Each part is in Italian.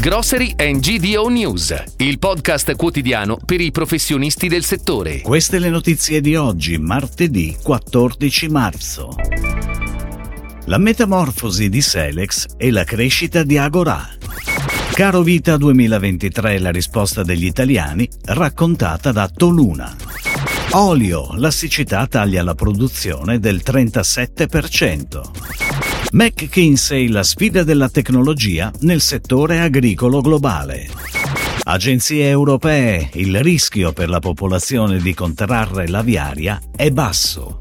Grocery and GDO News, il podcast quotidiano per i professionisti del settore. Queste le notizie di oggi, martedì 14 marzo. La metamorfosi di Selex e la crescita di Agora. Caro Vita 2023 la risposta degli italiani, raccontata da Toluna. Olio, la siccità taglia la produzione del 37%. McKinsey la sfida della tecnologia nel settore agricolo globale. Agenzie europee, il rischio per la popolazione di contrarre l'aviaria è basso.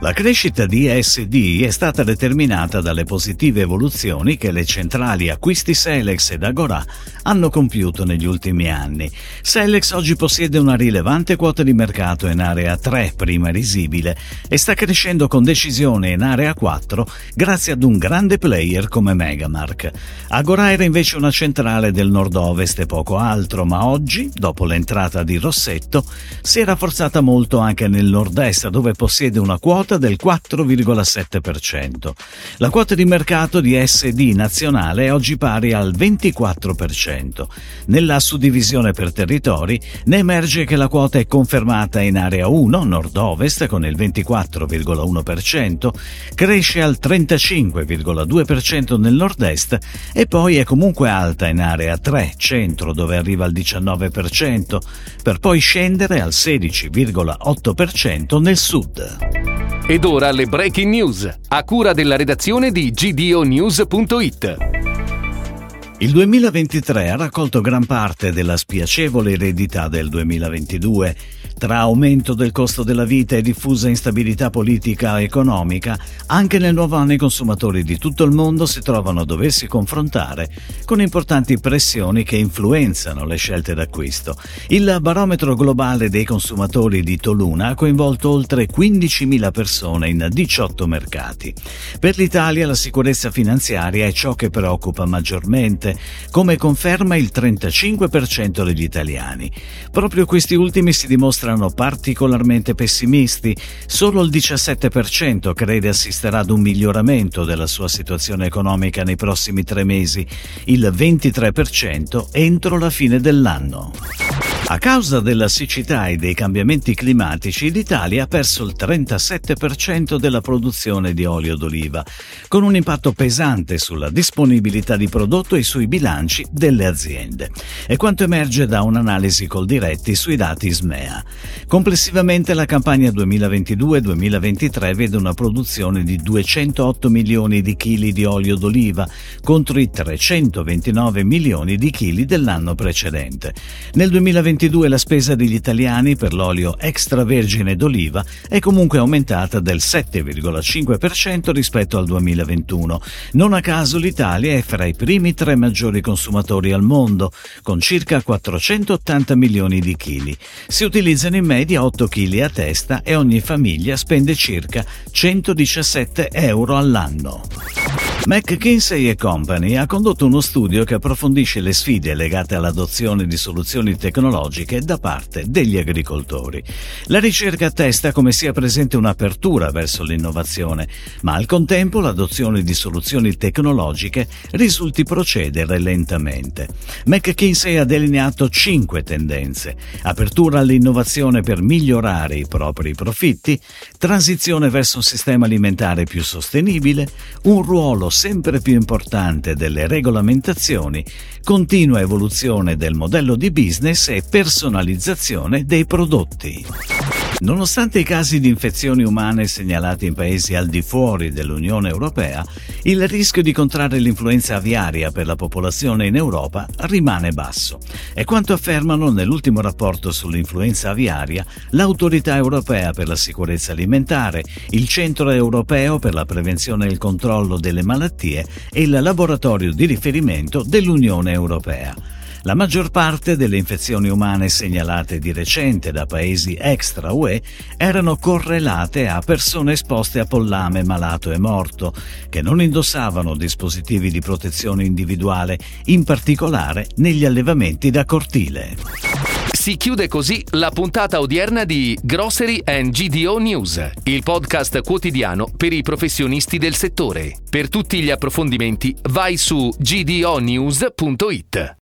La crescita di ESD è stata determinata dalle positive evoluzioni che le centrali acquisti Selex ed Agora hanno compiuto negli ultimi anni. Selex oggi possiede una rilevante quota di mercato in area 3, prima risibile, e sta crescendo con decisione in area 4 grazie ad un grande player come Megamark. Agora era invece una centrale del nord-ovest e poco altro, ma oggi, dopo l'entrata di Rossetto, si è rafforzata molto anche nel nord-est dove possiede una quota quota del 4,7%. La quota di mercato di SD nazionale è oggi pari al 24%. Nella suddivisione per territori ne emerge che la quota è confermata in area 1, nord-ovest, con il 24,1%, cresce al 35,2% nel nord-est e poi è comunque alta in area 3, centro, dove arriva al 19%, per poi scendere al 16,8% nel sud. Ed ora le breaking news, a cura della redazione di gdonews.it. Il 2023 ha raccolto gran parte della spiacevole eredità del 2022 tra aumento del costo della vita e diffusa instabilità politica e economica, anche nel nuovo anno i consumatori di tutto il mondo si trovano a doversi confrontare con importanti pressioni che influenzano le scelte d'acquisto. Il barometro globale dei consumatori di Toluna ha coinvolto oltre 15.000 persone in 18 mercati. Per l'Italia la sicurezza finanziaria è ciò che preoccupa maggiormente, come conferma il 35% degli italiani. Proprio questi ultimi si dimostrano mostrano particolarmente pessimisti, solo il 17% crede assisterà ad un miglioramento della sua situazione economica nei prossimi tre mesi, il 23% entro la fine dell'anno. A causa della siccità e dei cambiamenti climatici, l'Italia ha perso il 37% della produzione di olio d'oliva, con un impatto pesante sulla disponibilità di prodotto e sui bilanci delle aziende. È quanto emerge da un'analisi col diretti sui dati SMEA. Complessivamente la campagna 2022-2023 vede una produzione di 208 milioni di chili di olio d'oliva contro i 329 milioni di chili dell'anno precedente. Nel 2022 2022 la spesa degli italiani per l'olio extravergine d'oliva è comunque aumentata del 7,5% rispetto al 2021. Non a caso l'Italia è fra i primi tre maggiori consumatori al mondo, con circa 480 milioni di chili. Si utilizzano in media 8 kg a testa e ogni famiglia spende circa 117 euro all'anno. McKinsey Company ha condotto uno studio che approfondisce le sfide legate all'adozione di soluzioni tecnologiche da parte degli agricoltori. La ricerca attesta come sia presente un'apertura verso l'innovazione, ma al contempo l'adozione di soluzioni tecnologiche risulti procedere lentamente. McKinsey ha delineato cinque tendenze: apertura all'innovazione per migliorare i propri profitti, transizione verso un sistema alimentare più sostenibile, un ruolo sempre più importante delle regolamentazioni, continua evoluzione del modello di business e personalizzazione dei prodotti. Nonostante i casi di infezioni umane segnalati in paesi al di fuori dell'Unione Europea, il rischio di contrarre l'influenza aviaria per la popolazione in Europa rimane basso. È quanto affermano nell'ultimo rapporto sull'influenza aviaria l'Autorità Europea per la Sicurezza Alimentare, il Centro Europeo per la Prevenzione e il Controllo delle Malattie e il Laboratorio di riferimento dell'Unione Europea. La maggior parte delle infezioni umane segnalate di recente da paesi extra UE erano correlate a persone esposte a pollame malato e morto, che non indossavano dispositivi di protezione individuale, in particolare negli allevamenti da cortile. Si chiude così la puntata odierna di Grocery and GDO News, il podcast quotidiano per i professionisti del settore. Per tutti gli approfondimenti vai su gdonews.it.